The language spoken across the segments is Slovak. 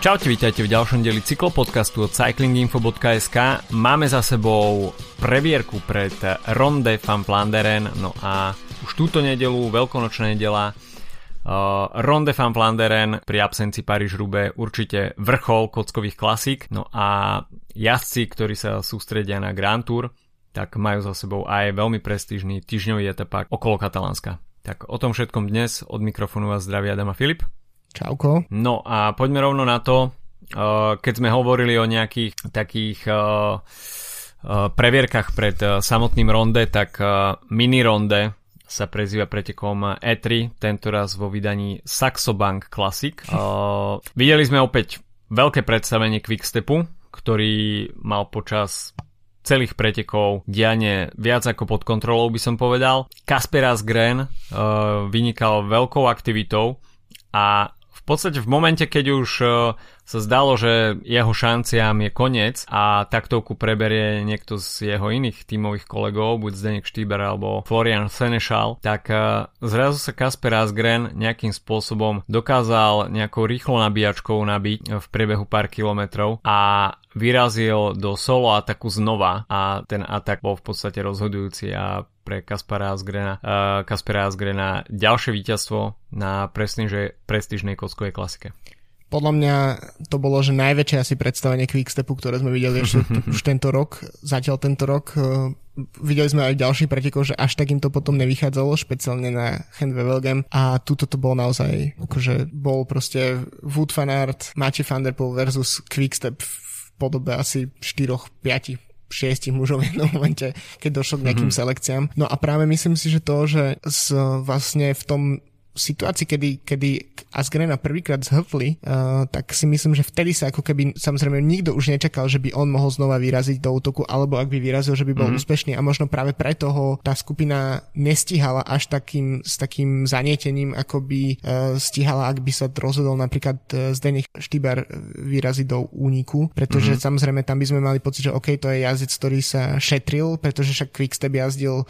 Čaute, vítajte v ďalšom deli cyklopodcastu od cyclinginfo.sk. Máme za sebou previerku pred Ronde van Flanderen, no a už túto nedelu, veľkonočná nedela, uh, Ronde van Flanderen pri absenci paríž rube určite vrchol kockových klasík, no a jazdci, ktorí sa sústredia na Grand Tour, tak majú za sebou aj veľmi prestížny týždňový etapák okolo Katalánska. Tak o tom všetkom dnes od mikrofónu vás zdraví Adam a Filip. Čauko. No a poďme rovno na to, uh, keď sme hovorili o nejakých takých uh, uh, previerkach pred samotným ronde, tak mini ronde sa prezýva pretekom E3, tentoraz vo vydaní Saxo Bank Classic. Videli sme opäť veľké predstavenie Quickstepu, ktorý mal počas celých pretekov dianie viac ako pod kontrolou by som povedal. Kasperas Gren uh, vynikal veľkou aktivitou a podstate v momente, keď už e, sa zdalo, že jeho šanciám je koniec a taktovku preberie niekto z jeho iných tímových kolegov, buď Zdenek Štýber alebo Florian Senešal, tak e, zrazu sa Kasper Asgren nejakým spôsobom dokázal nejakou rýchlo nabíjačkou nabiť v priebehu pár kilometrov a vyrazil do solo ataku znova a ten atak bol v podstate rozhodujúci a pre Kaspara Asgrena, uh, Kaspera Asgrena ďalšie víťazstvo na prestížnej kockovej klasike. Podľa mňa to bolo, že najväčšie asi predstavenie Quickstepu, ktoré sme videli ešte už tento rok, zatiaľ tento rok. Uh, videli sme aj ďalších pretekov, že až tak im to potom nevychádzalo, špeciálne na Handve Velgem a tuto to bolo naozaj, akože bol proste Wood Fanart, Matej van der Poel versus Quickstep v podobe asi 4-5 šiestich mužov v jednom momente, keď došlo k nejakým mm-hmm. selekciám. No a práve myslím si, že to, že z, vlastne v tom situácii, kedy, kedy Asgrena prvýkrát zhvli, uh, tak si myslím, že vtedy sa ako keby, samozrejme nikto už nečakal, že by on mohol znova vyraziť do útoku, alebo ak by vyrazil, že by bol mm-hmm. úspešný a možno práve preto ho tá skupina nestihala až takým, s takým zanietením, ako by uh, stihala, ak by sa rozhodol napríklad uh, Zdenek Štýber vyraziť do úniku, pretože mm-hmm. samozrejme tam by sme mali pocit, že OK, to je jazdec, ktorý sa šetril, pretože však Quickstep jazdil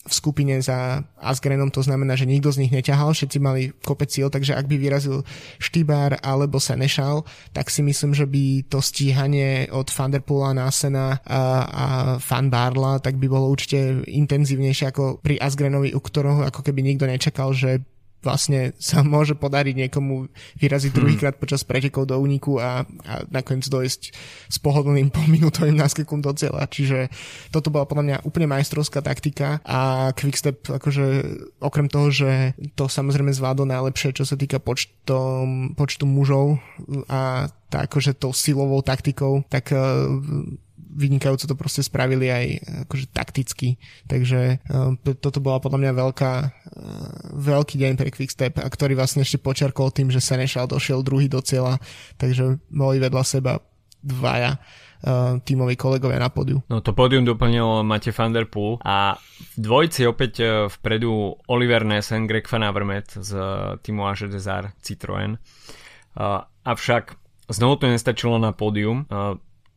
v skupine za Asgrenom, to znamená, že nikto z nich neťahal, všetci mali kopec cíl, takže ak by vyrazil Štýbar alebo Senešal, tak si myslím, že by to stíhanie od Vanderpoola, Násena a, a Fan Barla, tak by bolo určite intenzívnejšie ako pri Asgrenovi, u ktorého ako keby nikto nečakal, že vlastne sa môže podariť niekomu vyraziť hmm. druhýkrát počas pretekov do úniku a, a nakoniec dojsť s pohodlným polminútovým náskokom do cieľa. Čiže toto bola podľa mňa úplne majstrovská taktika a Quickstep akože okrem toho, že to samozrejme zvládol najlepšie, čo sa týka počtom, počtu mužov a tá akože tou silovou taktikou, tak uh, vynikajúco to proste spravili aj akože takticky. Takže uh, toto bola podľa mňa veľká, uh, veľký deň pre Quickstep, a ktorý vlastne ešte počarkol tým, že Senešal došiel druhý do cieľa, takže boli vedľa seba dvaja tímoví kolegovia na pódiu. No to pódium doplnil Mate van der Poel a v dvojci opäť vpredu Oliver Nessen, Greg Van Avermaet z týmu Age Desar Citroën. Avšak znovu to nestačilo na pódium.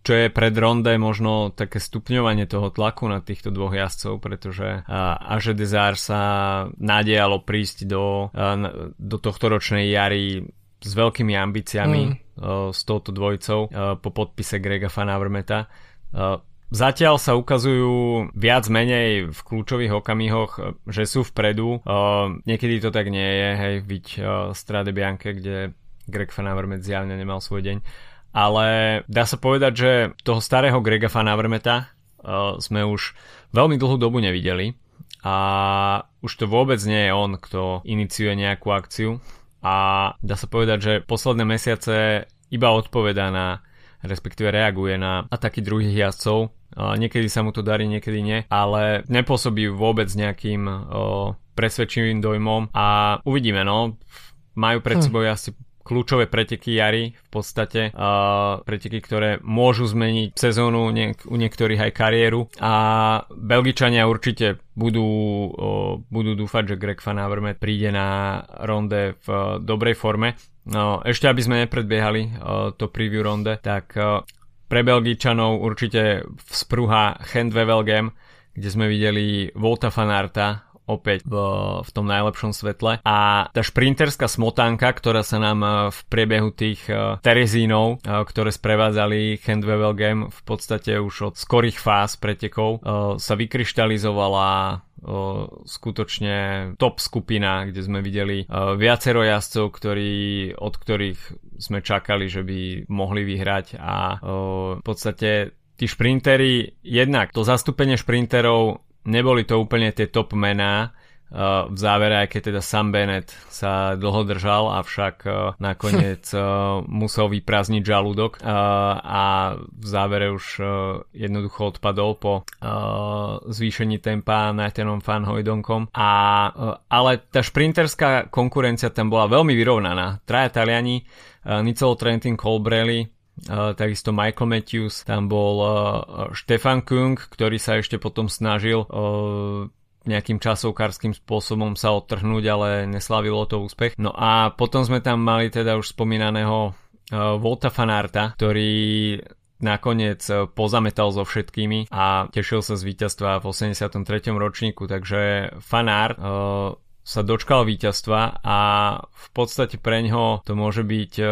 Uh, čo je pred ronde možno také stupňovanie toho tlaku na týchto dvoch jazdcov, pretože Aže Desar sa nádejalo prísť do, do tohto ročnej jary s veľkými ambíciami mm. s touto dvojicou po podpise Grega Fanavermeta. Zatiaľ sa ukazujú viac menej v kľúčových okamihoch, že sú vpredu. Niekedy to tak nie je, hej, byť Strade Bianche, kde Greg Fanavermet zjavne nemal svoj deň ale dá sa povedať, že toho starého Grega Fanavermeta uh, sme už veľmi dlhú dobu nevideli a už to vôbec nie je on, kto iniciuje nejakú akciu a dá sa povedať, že posledné mesiace iba odpovedá na respektíve reaguje na ataky druhých jazdcov. Uh, niekedy sa mu to darí, niekedy nie, ale nepôsobí vôbec nejakým uh, presvedčivým dojmom a uvidíme, no. Majú pred hm. sebou asi kľúčové preteky jary v podstate, uh, preteky, ktoré môžu zmeniť sezónu, niek- u niektorých aj kariéru a Belgičania určite budú, uh, budú dúfať, že Greg Van Avermaet príde na ronde v uh, dobrej forme. No, ešte aby sme nepredbiehali uh, to preview ronde, tak uh, pre Belgičanov určite vzprúha Gent Wevelgem, kde sme videli Volta Fanarta opäť v, v tom najlepšom svetle. A tá šprinterská smotánka, ktorá sa nám v priebehu tých Terezínov, ktoré sprevádzali Handwevel v podstate už od skorých fáz pretekov, sa vykryštalizovala skutočne top skupina, kde sme videli viacero jazdcov, ktorí, od ktorých sme čakali, že by mohli vyhrať a v podstate tí šprintery, jednak to zastúpenie šprinterov neboli to úplne tie top mená, v závere, aj keď teda Sam Bennett sa dlho držal, avšak nakoniec musel vyprázdniť žalúdok a v závere už jednoducho odpadol po zvýšení tempa Nathanom Fanhojdonkom. A, ale tá šprinterská konkurencia tam bola veľmi vyrovnaná. Traja Taliani, Nicolo Trentin Colbrelli, Uh, takisto Michael Matthews, tam bol Stefan Kung, ktorý sa ešte potom snažil nejakým časovkárským spôsobom sa odtrhnúť, ale neslavilo to úspech. No a potom sme tam mali teda už spomínaného Volta Fanarta, ktorý nakoniec uh, pozametal so všetkými a tešil sa z víťazstva v 83. ročníku, takže Fanart uh, sa dočkal víťazstva a v podstate pre ňoho to môže byť uh,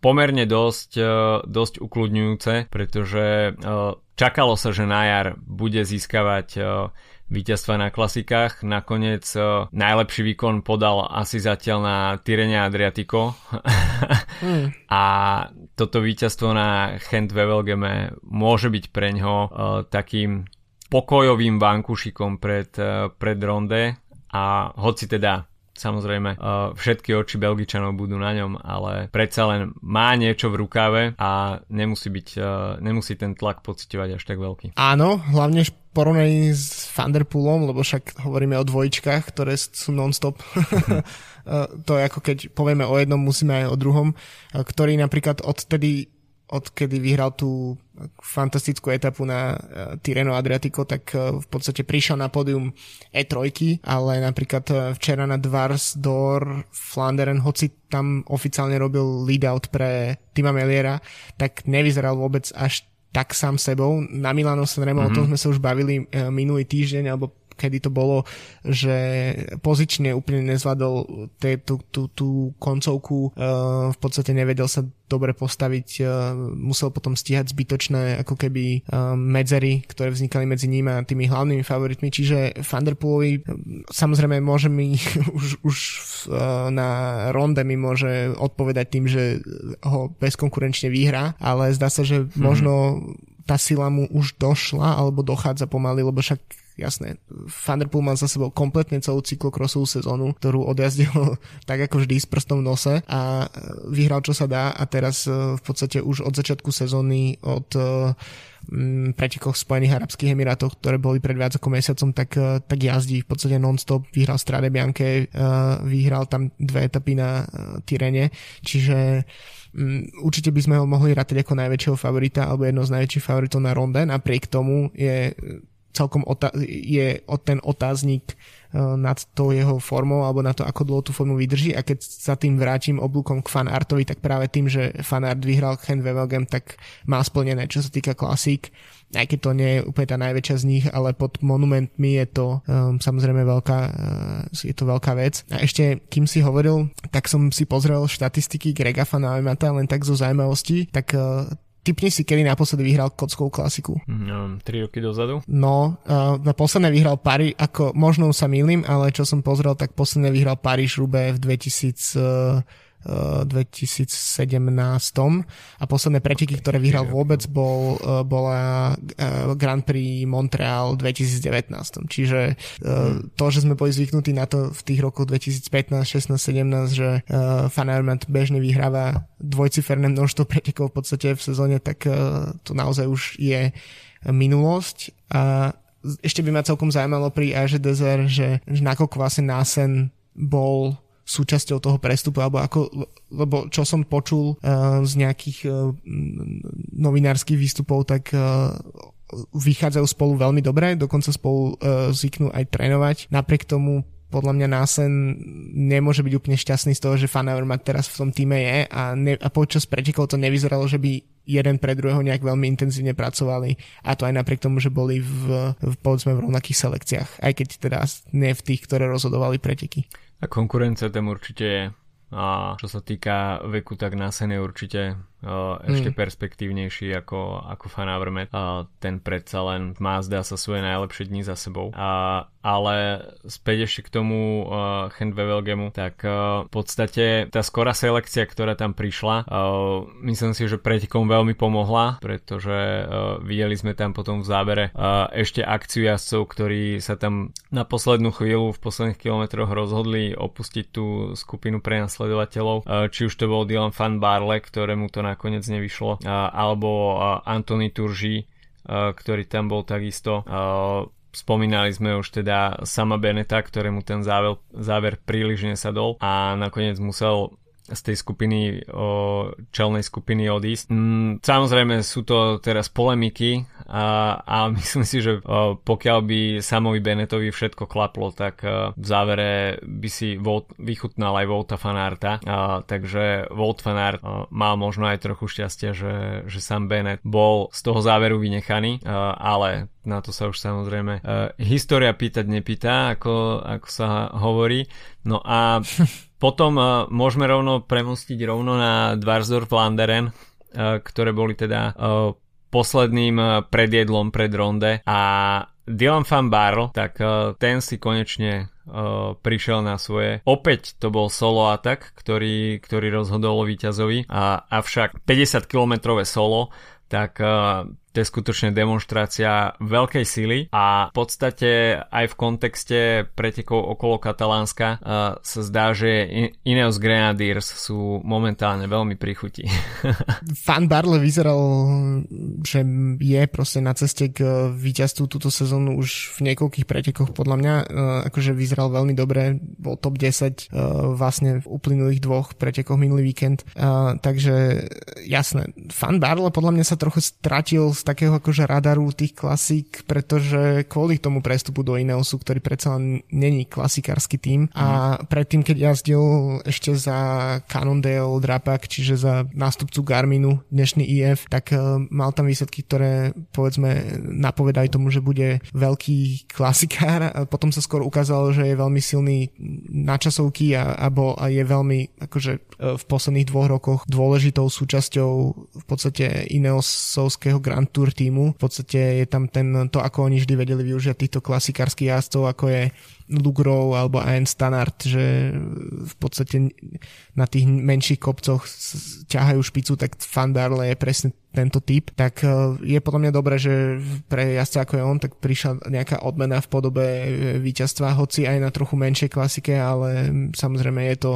pomerne dosť, uh, dosť ukludňujúce, pretože uh, čakalo sa, že na jar bude získavať uh, víťazstva na klasikách. Nakoniec najlepší výkon podal asi zatiaľ na Tyrene Adriatico. mm. A toto víťazstvo na Chent Wevelgeme môže byť pre ňo uh, takým pokojovým vankušikom pred, uh, pred ronde a hoci teda Samozrejme, uh, všetky oči Belgičanov budú na ňom, ale predsa len má niečo v rukave a nemusí, byť, uh, nemusí ten tlak pocitovať až tak veľký. Áno, hlavne porovnaní s Thunderpoolom, lebo však hovoríme o dvojčkách, ktoré sú non-stop. Mhm. to je ako keď povieme o jednom, musíme aj o druhom, ktorý napríklad odtedy odkedy vyhral tú fantastickú etapu na uh, Tireno Adriatico, tak uh, v podstate prišiel na pódium E3, ale napríklad uh, včera na Dvars Dor Flanderen, hoci tam oficiálne robil lead-out pre Tima Meliera, tak nevyzeral vôbec až tak sám sebou. Na Milano Sanremo, mm-hmm. o tom mhm. sme sa už bavili minulý týždeň, alebo kedy to bolo, že pozične úplne nezvládol tú, tú, tú koncovku, uh, v podstate nevedel sa dobre postaviť, uh, musel potom stíhať zbytočné ako keby uh, medzery, ktoré vznikali medzi ním a tými hlavnými favoritmi, čiže Thunderpoolovi samozrejme môže mi už, už na ronde mi môže odpovedať tým, že ho bezkonkurenčne vyhrá, ale zdá sa, že mm-hmm. možno tá sila mu už došla alebo dochádza pomaly, lebo však jasné, Thunderpool mal za sebou kompletne celú cyklokrosovú sezónu, ktorú odjazdil tak ako vždy s prstom v nose a vyhral čo sa dá a teraz e, v podstate už od začiatku sezóny od e, pretekoch v Spojených Arabských Emirátoch, ktoré boli pred viac ako mesiacom, tak, e, tak jazdí v podstate non-stop, vyhral Strade Bianche, vyhral tam dve etapy na Tyrene, čiže určite by sme ho mohli rátať ako najväčšieho favorita alebo jedno z najväčších favoritov na ronde, napriek tomu je celkom otá- je ten otáznik uh, nad tou jeho formou alebo na to, ako dlho tú formu vydrží a keď sa tým vrátim oblúkom k fanartovi, tak práve tým, že fanart vyhral Ken Wevelgem, tak má splnené, čo sa týka klasík, aj keď to nie je úplne tá najväčšia z nich, ale pod monumentmi je to um, samozrejme veľká, uh, je to veľká vec. A ešte, kým si hovoril, tak som si pozrel štatistiky Grega Fanavemata len tak zo zaujímavosti, tak uh, Typni si, kedy naposledy vyhral kockovú klasiku. No, 3 roky dozadu? No, uh, na posledné vyhral Paríž, ako možno sa milím, ale čo som pozrel, tak posledné vyhral Paríž Rube v 2000, uh, 2017 a posledné preteky, ktoré vyhral vôbec, bol, e, bola e, Grand Prix Montreal 2019. Čiže hmm. to, že sme boli zvyknutí na to v tých rokoch 2015, 16, 17, že Fan bežne vyhráva dvojciferné množstvo pretekov v podstate v sezóne, tak to naozaj už je minulosť a ešte by ma celkom zaujímalo pri Age Desert, že, že nakoľko vlastne Násen bol súčasťou toho prestupu, alebo ako, lebo čo som počul uh, z nejakých uh, novinárskych výstupov, tak uh, vychádzajú spolu veľmi dobre, dokonca spolu uh, zvyknú aj trénovať. Napriek tomu podľa mňa Násen nemôže byť úplne šťastný z toho, že Fanaver teraz v tom týme je a, ne, a počas pretekov to nevyzeralo, že by jeden pre druhého nejak veľmi intenzívne pracovali a to aj napriek tomu, že boli v, v povedzme v rovnakých selekciách, aj keď teda nie v tých, ktoré rozhodovali preteky. A konkurencia tam určite je. A čo sa týka veku, tak na je určite ešte mm. perspektívnejší ako, ako Fan Avermaet. Ten predsa len má zdá sa svoje najlepšie dni za sebou. A, ale späť ešte k tomu uh, Hand Wevelgemu, tak uh, v podstate tá skorá selekcia, ktorá tam prišla, uh, myslím si, že pretekom veľmi pomohla, pretože uh, videli sme tam potom v závere uh, ešte akciu jazdcov, ktorí sa tam na poslednú chvíľu v posledných kilometroch rozhodli opustiť tú skupinu prenasledovateľov, uh, či už to bol Dylan Van Barle, ktorému to nakoniec nevyšlo, alebo Anthony Turži, ktorý tam bol takisto. Spomínali sme už teda sama Beneta, ktorému ten záver, záver príliš nesadol a nakoniec musel z tej skupiny, o, čelnej skupiny odísť. Mm, samozrejme sú to teraz polemiky a, a myslím si, že pokiaľ by samovi Benetovi všetko klaplo, tak v závere by si Volt, vychutnal aj Volta Fanarta, takže Volt Fanart mal možno aj trochu šťastia, že, že sám Bennett bol z toho záveru vynechaný, ale na to sa už samozrejme uh, história pýtať nepýta, ako, ako sa hovorí. No a Potom uh, môžeme rovno premostiť rovno na Dvarsdorf Landeren, uh, ktoré boli teda uh, posledným uh, predjedlom pred ronde a Dylan van Barl, tak uh, ten si konečne uh, prišiel na svoje. Opäť to bol solo atak, ktorý, ktorý rozhodol o víťazovi, a, avšak 50 kilometrové solo, tak uh, to je skutočne demonstrácia veľkej sily a v podstate aj v kontexte pretekov okolo Katalánska uh, sa zdá, že Ineos Grenadiers sú momentálne veľmi prichutí. Fan Barle vyzeral, že je proste na ceste k víťazstvu túto sezónu už v niekoľkých pretekoch podľa mňa, uh, akože vyzeral veľmi dobre, bol top 10 uh, vlastne v uplynulých dvoch pretekoch minulý víkend, uh, takže jasné, Fan Barle podľa mňa sa trochu stratil z takého akože radaru tých klasík, pretože kvôli tomu prestupu do Ineosu, ktorý predsa len není klasikársky tým a mhm. predtým, keď jazdil ešte za Cannondale Drapak, čiže za nástupcu Garminu, dnešný IF, tak uh, mal tam výsledky, ktoré povedzme napovedajú tomu, že bude veľký klasikár a potom sa skôr ukázalo, že je veľmi silný na časovky a, a, bol, a je veľmi akože uh, v posledných dvoch rokoch dôležitou súčasťou v podstate Ineosovského Grand Tour týmu. V podstate je tam ten, to, ako oni vždy vedeli využiť týchto klasikárskych jazdcov, ako je Lugrov alebo Ian Stannard, že v podstate na tých menších kopcoch ťahajú špicu, tak Van Darle je presne tento typ, tak e, je podľa mňa dobré, že pre jazdca ako je on, tak prišla nejaká odmena v podobe e, víťazstva, hoci aj na trochu menšej klasike, ale samozrejme je to,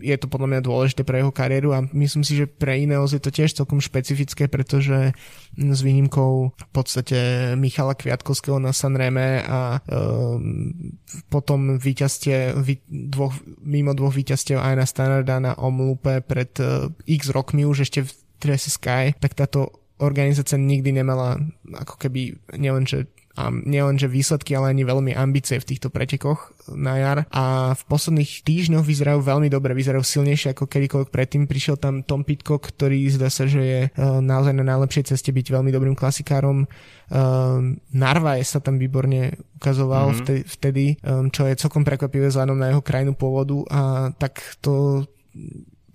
je to podľa mňa dôležité pre jeho kariéru a myslím si, že pre Ineos je to tiež celkom špecifické, pretože s výnimkou v podstate Michala Kviatkovského na Sanreme a um, potom víťazstie, dvoch, mimo dvoch víťazstiev aj na Standarda na Omlupe pred uh, x rokmi už ešte v Tracy Sky, tak táto organizácia nikdy nemala ako keby nielenže a nielenže výsledky, ale ani veľmi ambície v týchto pretekoch na jar a v posledných týždňoch vyzerajú veľmi dobre, vyzerajú silnejšie ako kedykoľvek predtým. Prišiel tam Tom Pitcock, ktorý zdá sa, že je uh, naozaj na najlepšej ceste byť veľmi dobrým klasikárom. Uh, Narvaez sa tam výborne ukazoval mm-hmm. vtedy, um, čo je celkom prekvapivé vzhľadom na jeho krajinu pôvodu a tak to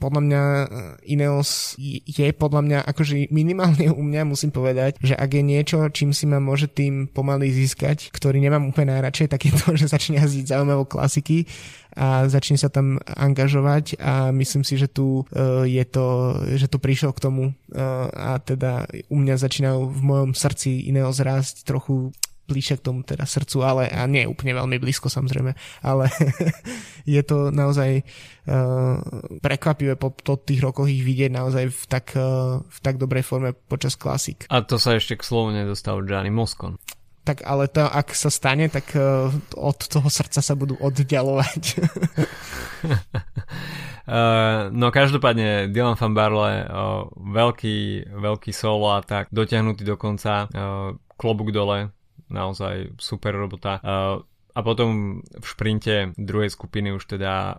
podľa mňa eh, Ineos je podľa mňa, akože minimálne u mňa musím povedať, že ak je niečo, čím si ma môže tým pomaly získať, ktorý nemám úplne najradšej, tak je to, že začne jazdiť zaujímavé klasiky a začne sa tam angažovať a myslím si, že tu uh, je to, že to prišiel k tomu uh, a teda u mňa začínajú v mojom srdci iného zrásť trochu bližšie k tomu teda srdcu, ale a nie úplne veľmi blízko samozrejme, ale je to naozaj uh, prekvapivé po, po tých rokoch ich vidieť naozaj v tak, uh, v tak dobrej forme počas klasik. A to sa ešte k slovu nedostal Gianni Moscon. Tak ale to, ak sa stane, tak uh, od toho srdca sa budú oddialovať. Uh, no každopádne Dylan van Barle uh, veľký, veľký solo a tak dotiahnutý do konca klobúk dole naozaj super robota. A potom v šprinte druhej skupiny už teda uh,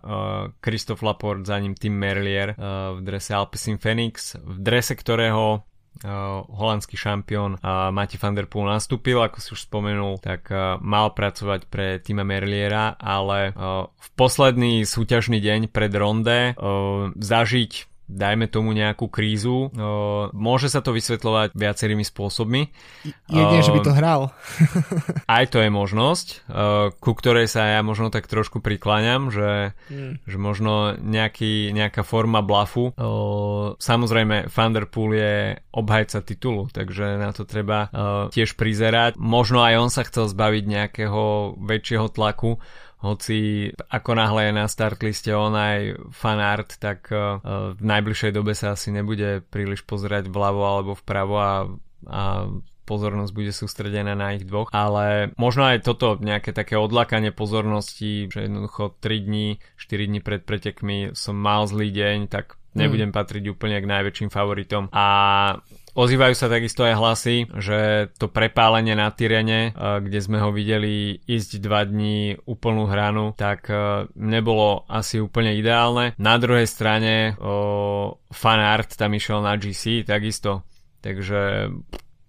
Christoph Laporte, za ním Tim Merlier uh, v drese Alpecin Phoenix, v drese ktorého Uh, holandský šampión uh, Mati van der Poel nastúpil, ako si už spomenul, tak uh, mal pracovať pre Tima Merliera, ale v posledný súťažný deň pred ronde zažiť dajme tomu nejakú krízu. Môže sa to vysvetľovať viacerými spôsobmi. Jedine, že by to hral. aj to je možnosť, ku ktorej sa ja možno tak trošku prikláňam, že, hmm. že možno nejaký, nejaká forma blafu. Samozrejme, Thunderpool je obhajca titulu, takže na to treba tiež prizerať. Možno aj on sa chcel zbaviť nejakého väčšieho tlaku, hoci ako náhle je na startliste on aj fanart, tak uh, v najbližšej dobe sa asi nebude príliš pozerať vľavo alebo vpravo a, a pozornosť bude sústredená na ich dvoch, ale možno aj toto nejaké také odlakanie pozornosti, že jednoducho 3 dní, 4 dní pred pretekmi som mal zlý deň, tak nebudem mm. patriť úplne k najväčším favoritom a Ozývajú sa takisto aj hlasy, že to prepálenie na Tyrene, eh, kde sme ho videli ísť dva dní úplnú hranu, tak eh, nebolo asi úplne ideálne. Na druhej strane fanart tam išiel na GC takisto. Takže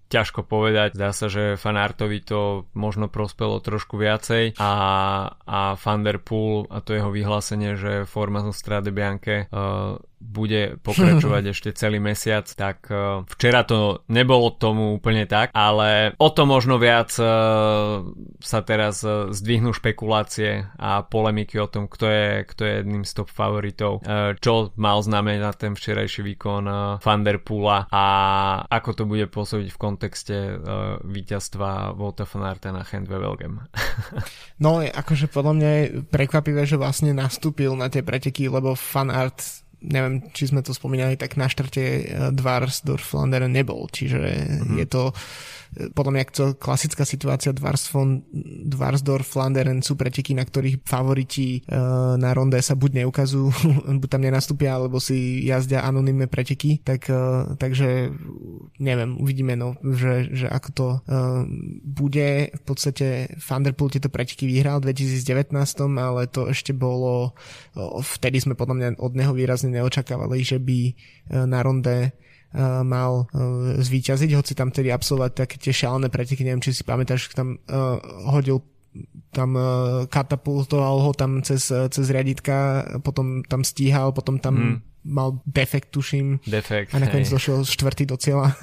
ťažko povedať. Zdá sa, že fanartovi to možno prospelo trošku viacej a, a Van Der Poel a to jeho vyhlásenie, že forma zo Strade Bianche uh, bude pokračovať ešte celý mesiac, tak uh, včera to nebolo tomu úplne tak, ale o to možno viac uh, sa teraz uh, zdvihnú špekulácie a polemiky o tom, kto je, kto je jedným z top favoritov, čo mal znamenať ten včerajší výkon uh, Van Der Poola a ako to bude pôsobiť v kontexte víťazstva Volta van Arta na Handwevelgem. no, akože podľa mňa je prekvapivé, že vlastne nastúpil na tie preteky, lebo Fan Art neviem, či sme to spomínali, tak na štarte eh, Dvars Dorf Flanderen nebol, čiže mm-hmm. je to podľa mňa to klasická situácia Dvarsdorf, Flanderen sú preteky, na ktorých favoriti uh, na ronde sa buď neukazujú, buď tam nenastúpia, alebo si jazdia anonimné preteky, tak, uh, takže neviem, uvidíme, no, že, že ako to uh, bude. V podstate Thunderpool tieto preteky vyhral v 2019, ale to ešte bolo, vtedy sme podľa mňa od neho výrazne neočakávali, že by na ronde mal uh, zvíťaziť, hoci tam tedy absolvovať také tie šialené preteky, neviem, či si pamätáš, tam uh, hodil tam uh, katapultoval ho tam cez, cez riaditka, potom tam stíhal, potom tam mm. mal defekt, tuším. Defekt, A nakoniec hej. došiel štvrtý do cieľa.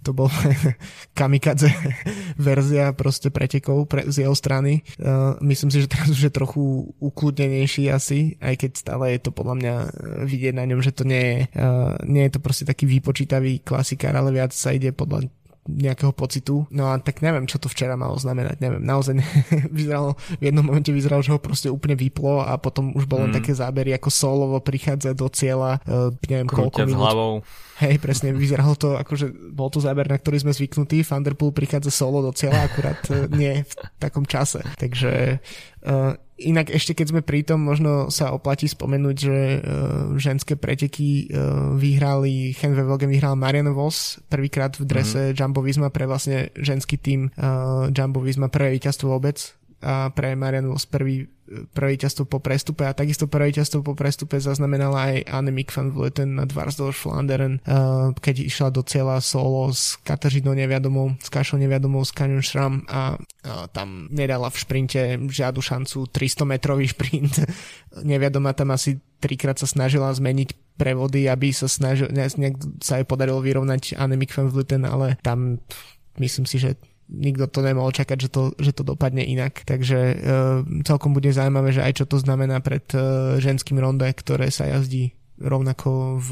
to bol kamikadze verzia proste pretekov pre, z jeho strany. Uh, myslím si, že teraz už je trochu ukludnenejší asi, aj keď stále je to podľa mňa vidieť na ňom, že to nie je, uh, nie je to proste taký výpočítavý klasikár, ale viac sa ide podľa nejakého pocitu. No a tak neviem, čo to včera malo znamenať, neviem. Naozaj ne, vyzeralo, v jednom momente vyzeralo, že ho proste úplne vyplo a potom už bolo mm. také zábery, ako solovo prichádza do cieľa, uh, neviem, Krúťa koľko minút. hlavou. Hej, presne, vyzeralo to, akože bol to záber, na ktorý sme zvyknutí. Thunderpool prichádza solo do cieľa, akurát uh, nie v takom čase. Takže uh, Inak ešte keď sme pri tom, možno sa oplatí spomenúť, že uh, ženské preteky uh, vyhrali, Henve Velgen vyhral Marian Vos prvýkrát v drese mm-hmm. Jumbo Visma pre vlastne ženský tým uh, Jumbo Visma pre víťazstvo vôbec pre Marian Vos prvý prvé víťazstvo po prestupe a takisto prvé víťazstvo po prestupe zaznamenala aj Annemiek van Vleuten na Dvarsdorf Flanderen, keď išla do cieľa solo s Kataržinou neviadomou, s Kašou neviadomou, s Kanyon Schramm a tam nedala v šprinte žiadu šancu 300 metrový šprint. Neviadoma tam asi trikrát sa snažila zmeniť prevody, aby sa snažil, sa jej podarilo vyrovnať Annemiek van Vleuten, ale tam myslím si, že nikto to nemohol čakať, že to, že to dopadne inak. Takže e, celkom bude zaujímavé, že aj čo to znamená pred e, ženským ronde, ktoré sa jazdí rovnako v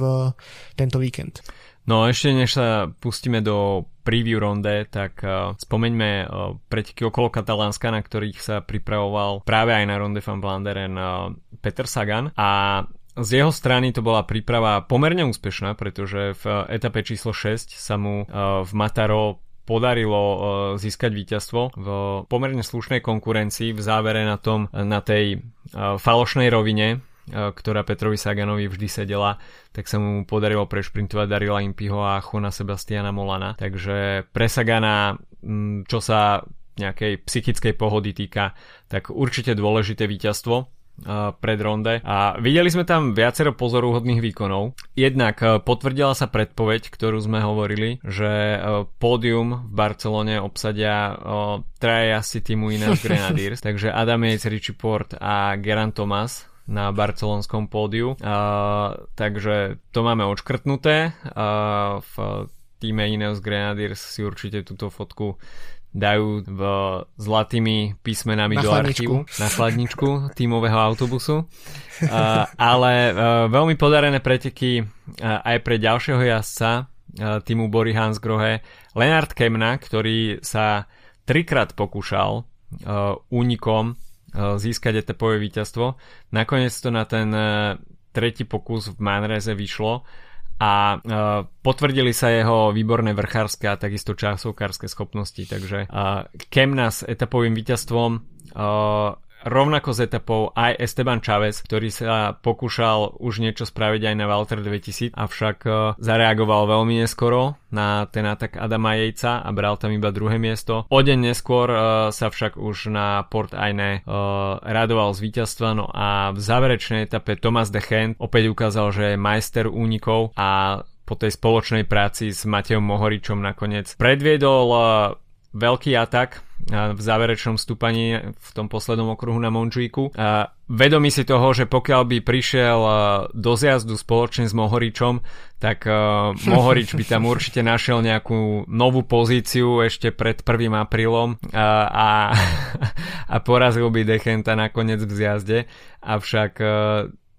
tento víkend. No ešte než sa pustíme do preview ronde, tak uh, spomeňme uh, preteky okolo Katalánska, na ktorých sa pripravoval práve aj na ronde van Vlanderen uh, Peter Sagan a z jeho strany to bola príprava pomerne úspešná, pretože v etape číslo 6 sa mu v Mataro podarilo uh, získať víťazstvo v pomerne slušnej konkurencii v závere na tom, na tej uh, falošnej rovine, ktorá Petrovi Saganovi vždy sedela, tak sa mu podarilo prešprintovať Darila Impiho a Chona Sebastiana Molana. Takže pre Sagana, čo sa nejakej psychickej pohody týka, tak určite dôležité víťazstvo pred ronde a videli sme tam viacero pozorúhodných výkonov. Jednak potvrdila sa predpoveď, ktorú sme hovorili, že pódium v Barcelone obsadia traja jazdci týmu Ineos Grenadiers, takže Adam Yates, Richie Port a Geran Thomas na barcelonskom pódiu. takže to máme odškrtnuté. v týme Ineos Grenadiers si určite túto fotku dajú v zlatými písmenami na do archívu na chladničku tímového autobusu. Uh, ale uh, veľmi podarené preteky uh, aj pre ďalšieho jazdca uh, týmu Bory Hansgrohe Leonard Kemna, ktorý sa trikrát pokúšal uh, únikom uh, získať etapové víťazstvo. Nakoniec to na ten uh, tretí pokus v Manreze vyšlo a uh, potvrdili sa jeho výborné vrchárske a takisto časovkárske schopnosti, takže uh, Kemna s etapovým víťazstvom uh, rovnako s etapou aj Esteban Chávez, ktorý sa pokúšal už niečo spraviť aj na Walter 2000, avšak uh, zareagoval veľmi neskoro na ten atak Adama Jejca a bral tam iba druhé miesto. O deň neskôr uh, sa však už na Port Aine uh, radoval z víťazstva, no a v záverečnej etape Thomas de Gent opäť ukázal, že je majster únikov a po tej spoločnej práci s Matejom Mohoričom nakoniec predviedol veľký atak v záverečnom stúpaní v tom poslednom okruhu na Mončíku. Vedomí si toho, že pokiaľ by prišiel do zjazdu spoločne s Mohoričom, tak Mohorič by tam určite našiel nejakú novú pozíciu ešte pred 1. aprílom a, a porazil by Dechenta nakoniec v zjazde. Avšak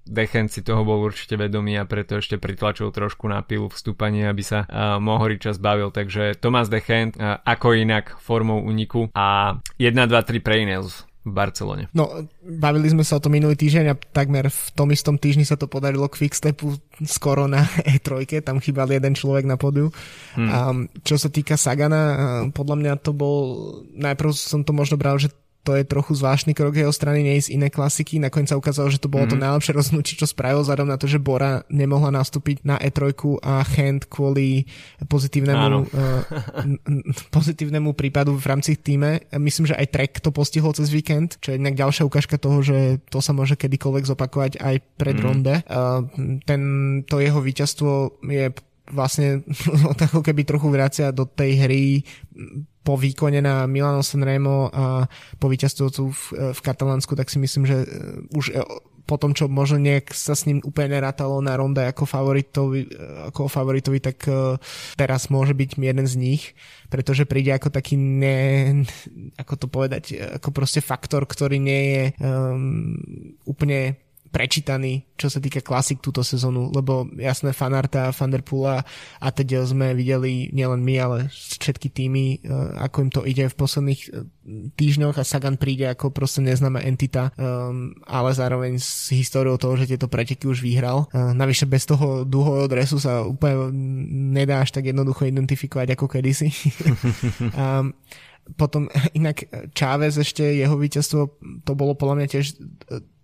Dechen si toho bol určite vedomý a preto ešte pritlačil trošku na pilu v stúpaní, aby sa uh, Mohoriča zbavil. Takže Thomas Dechen uh, ako inak formou uniku a 1, 2, 3 pre Ineos v Barcelone. No, bavili sme sa o tom minulý týždeň a takmer v tom istom týždni sa to podarilo Quickstepu skoro na E3, tam chýbal jeden človek na podiu. Hmm. A čo sa týka Sagana, podľa mňa to bol, najprv som to možno bral, že to je trochu zvláštny krok jeho strany, nie z iné klasiky. Nakoniec sa ukázalo, že to bolo mm-hmm. to mhm. najlepšie rozhodnutie, čo spravil, vzhľadom na to, že Bora nemohla nastúpiť na E3 a Hand kvôli pozitívnemu, uh, pozitívnemu prípadu v rámci týme. Myslím, že aj Trek to postihol cez víkend, čo je inak ďalšia ukážka toho, že to sa môže kedykoľvek zopakovať aj pred mm-hmm. ronde. Uh, ten, to jeho víťazstvo je vlastne ako keby trochu vracia do tej hry po výkone na Milano Sanremo a po víťazstvu v, v Katalánsku, tak si myslím, že eh, už eh, po tom, čo možno nejak sa s ním úplne nerátalo na ronde ako favoritovi, eh, ako favoritovi, tak teraz môže byť jeden z nich, pretože príde ako taký ne, ako to povedať, ako proste faktor, ktorý nie je um, úplne prečítaný, čo sa týka klasik túto sezónu, lebo jasné fanarta, Fanderpula a teď sme videli nielen my, ale všetky týmy, e, ako im to ide v posledných e, týždňoch a Sagan príde ako proste neznáma entita, um, ale zároveň s históriou toho, že tieto preteky už vyhral. Navyše bez toho dlhého dresu sa úplne nedá až tak jednoducho identifikovať ako kedysi. potom inak Chávez ešte jeho víťazstvo, to bolo podľa mňa tiež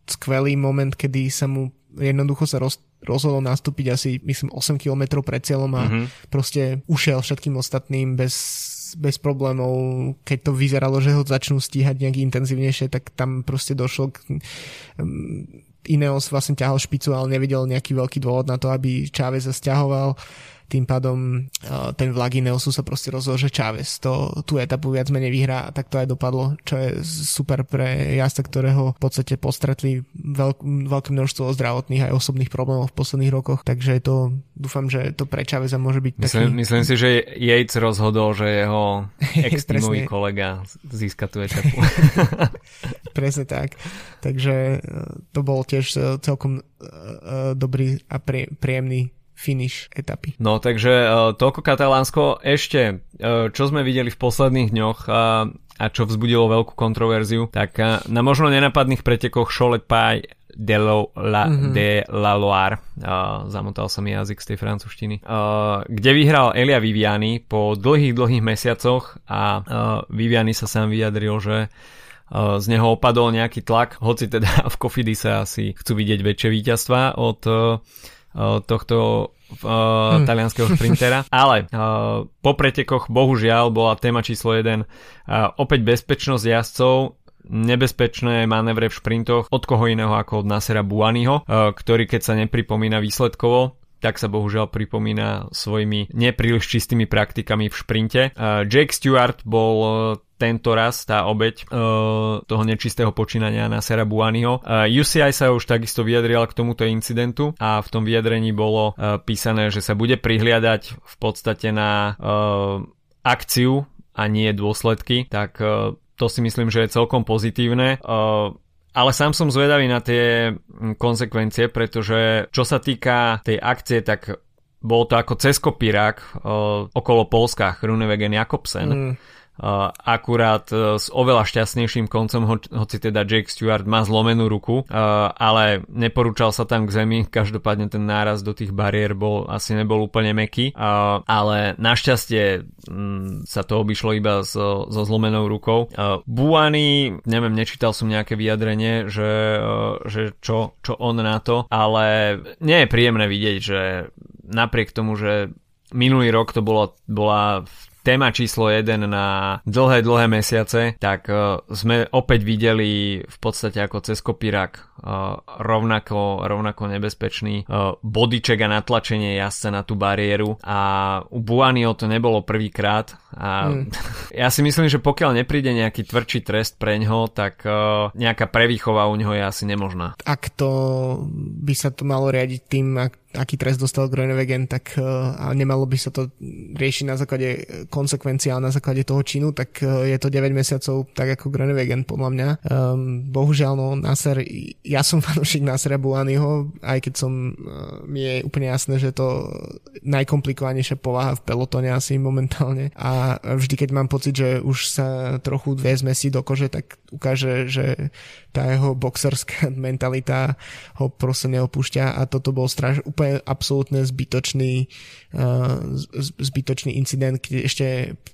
skvelý moment, kedy sa mu jednoducho sa roz, rozhodol nastúpiť asi, myslím, 8 km pred cieľom a mm-hmm. proste ušiel všetkým ostatným bez, bez problémov. Keď to vyzeralo, že ho začnú stíhať nejak intenzívnejšie, tak tam proste došlo k... Um, Ineos vlastne ťahal špicu, ale nevidel nejaký veľký dôvod na to, aby Chávez sa stiahoval tým pádom ten vlak Ineosu sa proste rozhodol, že Chávez to, tú etapu viac menej vyhrá a tak to aj dopadlo, čo je super pre jazda, ktorého v podstate postretli veľk, veľké množstvo zdravotných aj osobných problémov v posledných rokoch, takže to dúfam, že to pre Cháveza môže byť myslím, taký... Myslím si, že Yates rozhodol, že jeho ex kolega získa tú etapu. Presne tak. Takže e, to bol tiež e, celkom dobrý a príjemný finish etapy. No takže uh, toľko Katalánsko. Ešte, uh, čo sme videli v posledných dňoch uh, a čo vzbudilo veľkú kontroverziu, tak uh, na možno nenapadných pretekoch Cholet Pie de, lo, la, mm-hmm. de la Loire, uh, zamotal sa mi jazyk z tej francúzštiny, uh, kde vyhral Elia Viviani po dlhých, dlhých mesiacoch a uh, Viviani sa sám vyjadril, že uh, z neho opadol nejaký tlak, hoci teda v Kofidi sa asi chcú vidieť väčšie víťazstva od uh, tohto uh, hmm. talianského sprintera, ale uh, po pretekoch bohužiaľ bola téma číslo 1 uh, opäť bezpečnosť jazdcov nebezpečné manévre v šprintoch od koho iného ako od Nasera Buaniho, ktorý keď sa nepripomína výsledkovo, tak sa bohužiaľ pripomína svojimi nepríliš čistými praktikami v šprinte. Jake Stewart bol tento raz tá obeď uh, toho nečistého počínania na Sera Buaniho. Uh, UCI sa už takisto vyjadrila k tomuto incidentu a v tom vyjadrení bolo uh, písané, že sa bude prihliadať v podstate na uh, akciu a nie dôsledky, tak uh, to si myslím, že je celkom pozitívne. Uh, ale sám som zvedavý na tie konsekvencie, pretože čo sa týka tej akcie, tak bol to ako cez kopírák uh, okolo Polska, Runewegen Jakobsen. Mm akurát e, s oveľa šťastnejším koncom, ho, hoci teda Jake Stewart má zlomenú ruku, ale neporúčal sa tam k zemi, každopádne ten náraz do tých bariér bol, asi nebol úplne meký, ale našťastie mm, sa to obišlo iba so, so zlomenou rukou. Buany, neviem, nečítal som nejaké vyjadrenie, že, e, že čo, čo on na to, ale nie je príjemné vidieť, že napriek tomu, že minulý rok to bolo, bola téma číslo 1 na dlhé, dlhé mesiace, tak uh, sme opäť videli v podstate ako cez kopírak rovnako, rovnako nebezpečný uh, bodyček a natlačenie jazdca na tú bariéru a u Buanio to nebolo prvýkrát a hmm. ja si myslím, že pokiaľ nepríde nejaký tvrdší trest pre ňo, tak uh, nejaká prevýchova u ňoho je asi nemožná. Ak to by sa to malo riadiť tým, ak aký trest dostal Groenewegen, tak uh, a nemalo by sa to riešiť na základe konsekvencií, ale na základe toho činu, tak je to 9 mesiacov tak ako Groenewegen podľa mňa. Um, bohužiaľ, no, Nasser, ja som fanúšik Nassera Bulaniho, aj keď som, uh, mi je úplne jasné, že to najkomplikovanejšia povaha v pelotone asi momentálne. A vždy, keď mám pocit, že už sa trochu vezme si do kože, tak ukáže, že tá jeho boxerská mentalita ho proste neopúšťa a toto bol straš, úplne absolútne zbytočný uh, zbytočný incident, keď ešte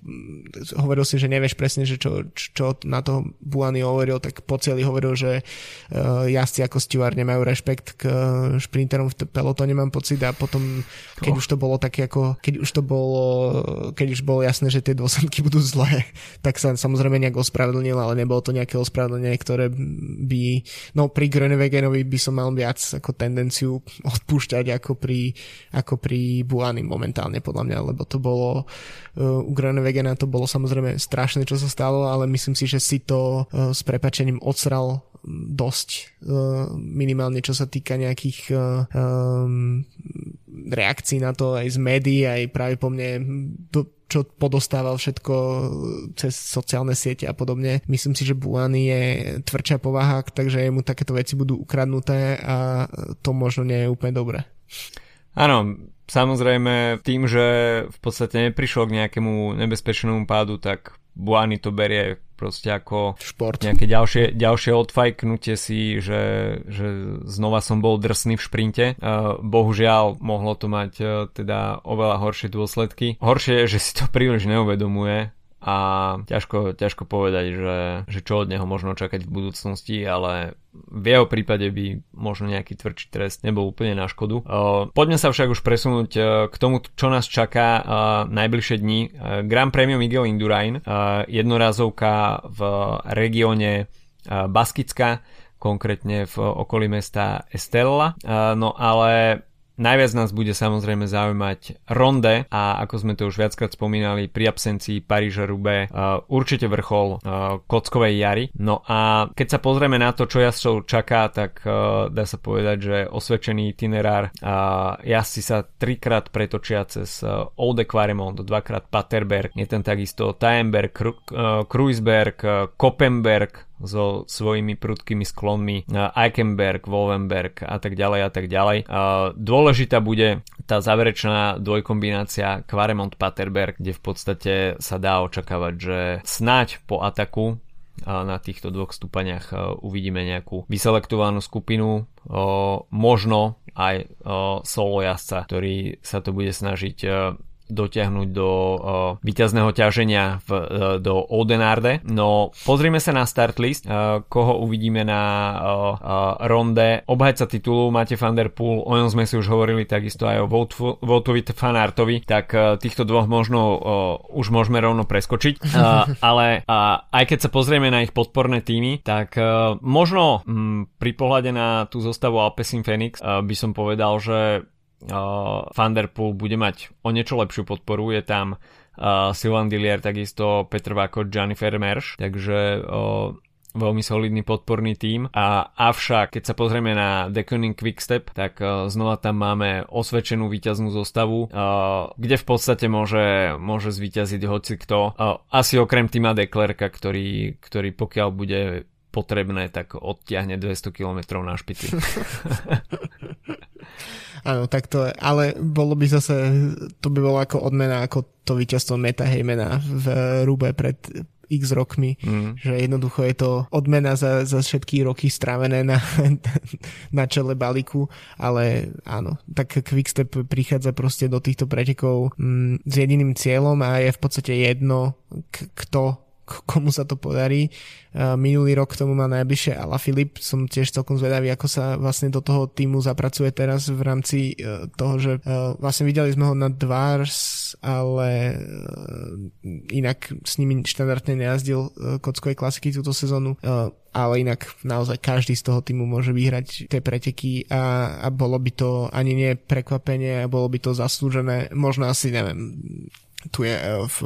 mm, hovoril si, že nevieš presne, že čo, čo na to Buany hovoril, tak po celý hovoril, že uh, jazdci ako Stewart nemajú rešpekt k šprinterom v pelotone, mám pocit a potom, keď oh. už to bolo také ako, keď už to bolo, keď už bolo jasné, že tie dôsledky budú zlé, tak sa samozrejme nejak ospravedlnil, ale nebolo to nejaké ospravedlnenie, ktoré by, no pri Grenewegenovi by som mal viac ako tendenciu odpúšťať ako pri, ako pri Buany momentálne podľa mňa, lebo to bolo uh, u Grenewegena to bolo samozrejme strašné, čo sa stalo, ale myslím si, že si to uh, s prepačením odsral dosť uh, minimálne čo sa týka nejakých reakcií na to aj z médií, aj práve po mne do, čo podostával všetko cez sociálne siete a podobne. Myslím si, že Buany je tvrdšia povaha, takže mu takéto veci budú ukradnuté a to možno nie je úplne dobré. Áno, samozrejme tým, že v podstate neprišlo k nejakému nebezpečnému pádu, tak Buany to berie proste ako Šport. nejaké ďalšie, ďalšie odfajknutie si, že, že znova som bol drsný v šprinte. Uh, bohužiaľ mohlo to mať uh, teda oveľa horšie dôsledky. Horšie je, že si to príliš neuvedomuje a ťažko, ťažko povedať, že, že čo od neho možno čakať v budúcnosti, ale v jeho prípade by možno nejaký tvrdší trest nebol úplne na škodu. Poďme sa však už presunúť k tomu, čo nás čaká najbližšie dni. Grand Premium Miguel Indurain, jednorazovka v regióne Baskicka, konkrétne v okolí mesta Estella. No ale Najviac nás bude samozrejme zaujímať ronde a ako sme to už viackrát spomínali pri absencii Paríža Rube uh, určite vrchol uh, kockovej jary. No a keď sa pozrieme na to, čo jazdcov čaká, tak uh, dá sa povedať, že osvedčený itinerár jazdci sa trikrát pretočia cez Olde Quaremont, dvakrát Paterberg, je ten takisto Tajenberg, Kru- Kruisberg, Koppenberg, so svojimi prudkými sklonmi Eichenberg, Wolvenberg a tak ďalej a tak ďalej. Dôležitá bude tá záverečná dvojkombinácia Quaremont-Paterberg, kde v podstate sa dá očakávať, že snáď po ataku na týchto dvoch stupaniach uvidíme nejakú vyselektovanú skupinu, možno aj solo jazdca, ktorý sa to bude snažiť dotiahnuť do uh, víťazného ťaženia v, uh, do Odenarde. No pozrime sa na start list, uh, koho uvidíme na uh, uh, ronde. Obhajca titulu máte Van Der Poel, o ňom sme si už hovorili takisto aj o Voutovi Fanartovi, tak uh, týchto dvoch možno uh, už môžeme rovno preskočiť. Uh, ale uh, aj keď sa pozrieme na ich podporné týmy, tak uh, možno um, pri pohľade na tú zostavu Alpecin Phoenix uh, by som povedal, že uh, Vanderpool bude mať o niečo lepšiu podporu, je tam uh, Silvan Dillier, takisto Petr Vako, Gianni Vermeersch, takže uh, veľmi solidný podporný tím. A avšak, keď sa pozrieme na Deconing Quickstep, tak uh, znova tam máme osvedčenú víťaznú zostavu, uh, kde v podstate môže, môže zvíťaziť hoci kto. Uh, asi okrem týma Deklerka, ktorý, ktorý pokiaľ bude potrebné, tak odtiahne 200 km na špici. Áno, tak to je, ale bolo by zase, to by bolo ako odmena, ako to víťazstvo Meta Heymana v Rube pred x rokmi, mm. že jednoducho je to odmena za, za všetky roky strávené na, na čele balíku, ale áno, tak Quickstep prichádza proste do týchto pretekov mm, s jediným cieľom a je v podstate jedno, k- kto komu sa to podarí. Minulý rok k tomu má najbližšie Ala Filip. Som tiež celkom zvedavý, ako sa vlastne do toho týmu zapracuje teraz v rámci e, toho, že e, vlastne videli sme ho na Dvars, ale e, inak s nimi štandardne nejazdil kockovej klasiky túto sezónu ale inak naozaj každý z toho týmu môže vyhrať tie preteky a, a bolo by to ani nie prekvapenie, bolo by to zaslúžené, možno asi neviem, tu je uh, v,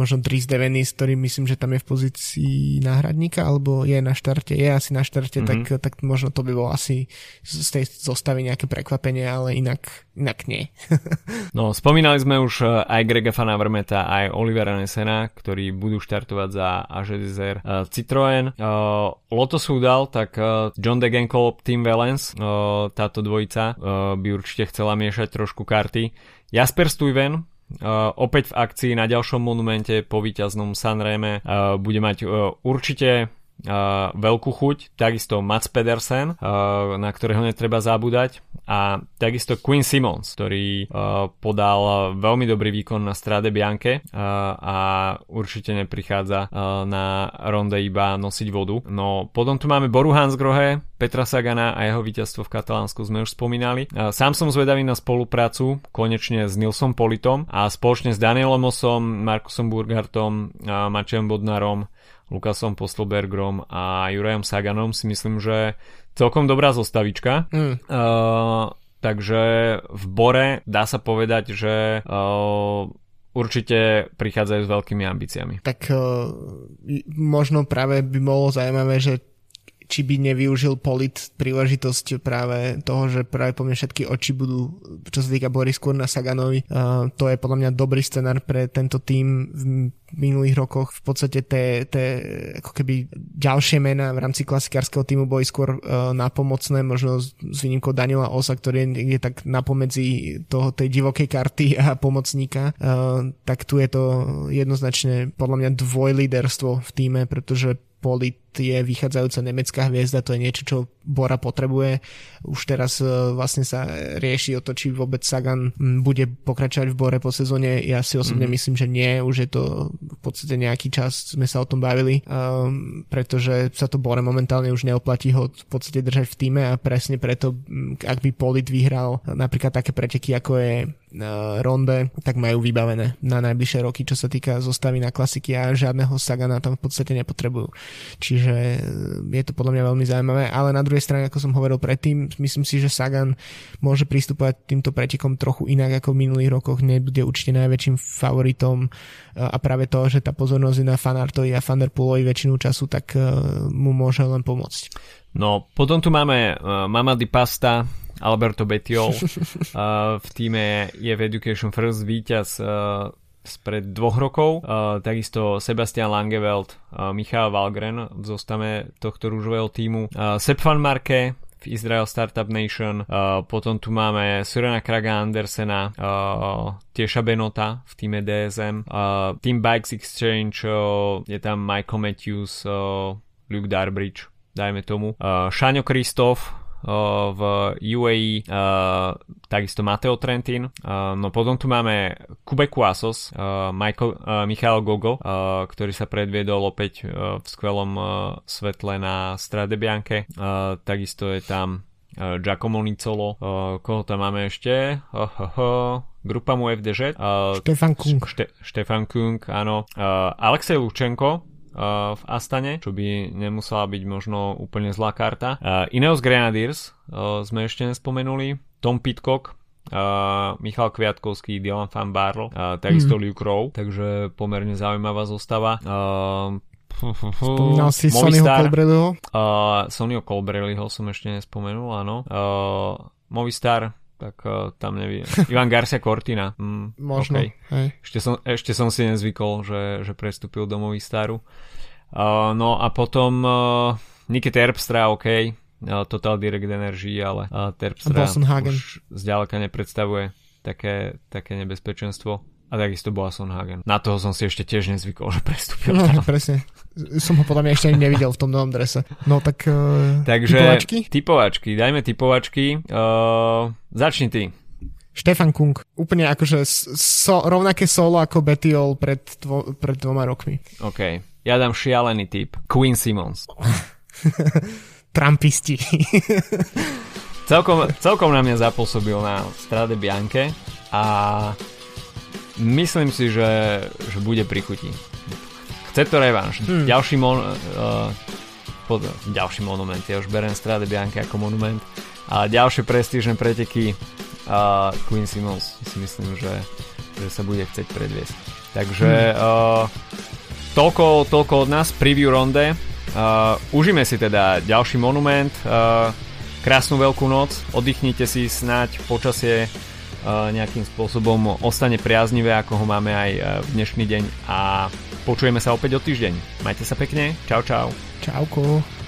možno Dries Devenis, ktorý myslím, že tam je v pozícii náhradníka, alebo je na štarte, je asi na štarte, mm-hmm. tak, tak možno to by bolo asi z tej zostavy nejaké prekvapenie, ale inak, inak nie. no, spomínali sme už eh, aj Grega Fana Vermeta, aj Olivera Nesena, ktorí budú štartovať za AGDZR uh, Citroën. Uh, Lotus Udal, tak uh, John Degenkolb, Team Valence, uh, táto dvojica uh, by určite chcela miešať trošku karty. Jasper Stuyven, Uh, opäť v akcii na ďalšom monumente po víťaznom Sanreme uh, bude mať uh, určite uh, veľkú chuť, takisto Mats Pedersen, uh, na ktorého netreba zabúdať a takisto Quinn Simmons, ktorý uh, podal veľmi dobrý výkon na Strade Bianche uh, a určite neprichádza uh, na ronde iba nosiť vodu. No potom tu máme Boru Hansgrohe, Petra Sagana a jeho víťazstvo v Katalánsku sme už spomínali. Sám som zvedavý na spoluprácu konečne s Nilsom Politom a spoločne s Danielom Osom, Markusom Burgartom, Mačem Bodnarom Lukasom Postelbergrom a Jurajom Saganom si myslím, že celkom dobrá zostavička. Mm. Uh, takže v Bore dá sa povedať, že uh, určite prichádzajú s veľkými ambíciami. Tak uh, možno práve by bolo zaujímavé, že či by nevyužil Polit príležitosť práve toho, že práve po mne všetky oči budú, čo sa týka Boris skôr na Saganovi. Uh, to je podľa mňa dobrý scenár pre tento tým v minulých rokoch. V podstate tie, tie ako keby ďalšie mená v rámci klasikárskeho týmu boli skôr uh, napomocné, možno s, s výnimkou Daniela Osa, ktorý je niekde tak napomedzi toho, tej divokej karty a pomocníka. Uh, tak tu je to jednoznačne podľa mňa dvojliderstvo v týme, pretože Polit je vychádzajúca nemecká hviezda, to je niečo, čo Bora potrebuje. Už teraz e, vlastne sa rieši o to, či vôbec Sagan bude pokračovať v Bore po sezóne. Ja si osobne mm-hmm. myslím, že nie, už je to v podstate nejaký čas, sme sa o tom bavili, um, pretože sa to Bore momentálne už neoplatí ho v podstate držať v týme a presne preto, ak by Polit vyhral napríklad také preteky, ako je uh, Ronde, tak majú vybavené na najbližšie roky, čo sa týka zostavy na klasiky a žiadneho Sagana tam v podstate nepotrebujú. Čiže e, je to podľa mňa veľmi zaujímavé, ale na druhej strane, ako som hovoril predtým, myslím si, že Sagan môže pristupovať týmto pretekom trochu inak ako v minulých rokoch, nebude určite najväčším favoritom e, a práve to, že tá pozornosť je na Fanartovi a Fanderpoolovi väčšinu času, tak e, mu môže len pomôcť. No, potom tu máme uh, Mama di Pasta, Alberto Betiol. Uh, v týme je v Education First víťaz uh, spred dvoch rokov. Uh, takisto Sebastian Langeveld, uh, Michal Valgren v zostave tohto rúžového týmu. Uh, Sepp van Marke v Israel Startup Nation. Uh, potom tu máme Surena Kraga Andersena, uh, Tieša Benota v týme DSM. Uh, Team Bikes Exchange, uh, je tam Michael Matthews, uh, Luke Darbridge, dajme tomu. Uh, Šaňo Kristof, v UAE takisto Mateo Trentin. No potom tu máme Kubeku Asos, Michael, Michal Gogo, ktorý sa predviedol opäť v skvelom svetle na Strade Bianche. Takisto je tam Giacomo Nicolo. Koho tam máme ešte? Grupa mu FDŽ. Štefan Kung. Šte, Štefan Kung, áno. Alexej Lučenko, v Astane, čo by nemusela byť možno úplne zlá karta. Uh, Ineos Grenadiers uh, sme ešte nespomenuli. Tom Pitcock, uh, Michal Kviatkovský, Dylan Van Barl, uh, takisto mm. Luke Rowe, takže pomerne zaujímavá zostava. Uh, Spomínal si Sonnyho Colbrelliho? Uh, Sonnyho Colbrelliho som ešte nespomenul, áno. Uh, Movistar, tak uh, tam neviem. Ivan Garcia Cortina. Mm, Možno, okay. hej. Ešte som, ešte som si nezvykol, že, že prestúpil do Movistaru. Uh, no a potom uh, Nike Terpstra, OK, uh, Total Direct Energy, ale uh, Terpstra už zďaleka nepredstavuje také, také nebezpečenstvo. A takisto Boasson Hagen. Na toho som si ešte tiež nezvykol, že prestúpil. No, presne. Som ho podľa mňa ešte ani nevidel v tom novom drese. No tak uh, Takže, typovačky? Typovačky, dajme typovačky. Uh, začni ty. Štefan Kung. Úplne akože so, rovnaké solo ako Betiol pred, dvo, pred dvoma rokmi. OK. Ja dám šialený typ. Queen Simmons. Trumpisti. celkom, celkom na mňa zapôsobil na Strade Bianche a myslím si, že, že bude pri chuti. Chce to revanš. Hmm. Ďalší, mon, uh, pod, ďalší monument. Ja už berem Strade Bianche ako monument. A ďalšie prestížne preteky uh, Queen Simmons si myslím, že, že sa bude chcieť predviesť. Takže hmm. uh, toľko, toľko od nás, preview ronde. Uh, užíme si teda ďalší monument, uh, krásnu veľkú noc, oddychnite si snáď počasie nejakým spôsobom ostane priaznivé, ako ho máme aj e, v dnešný deň a počujeme sa opäť o týždeň. Majte sa pekne, čau čau. Čauko.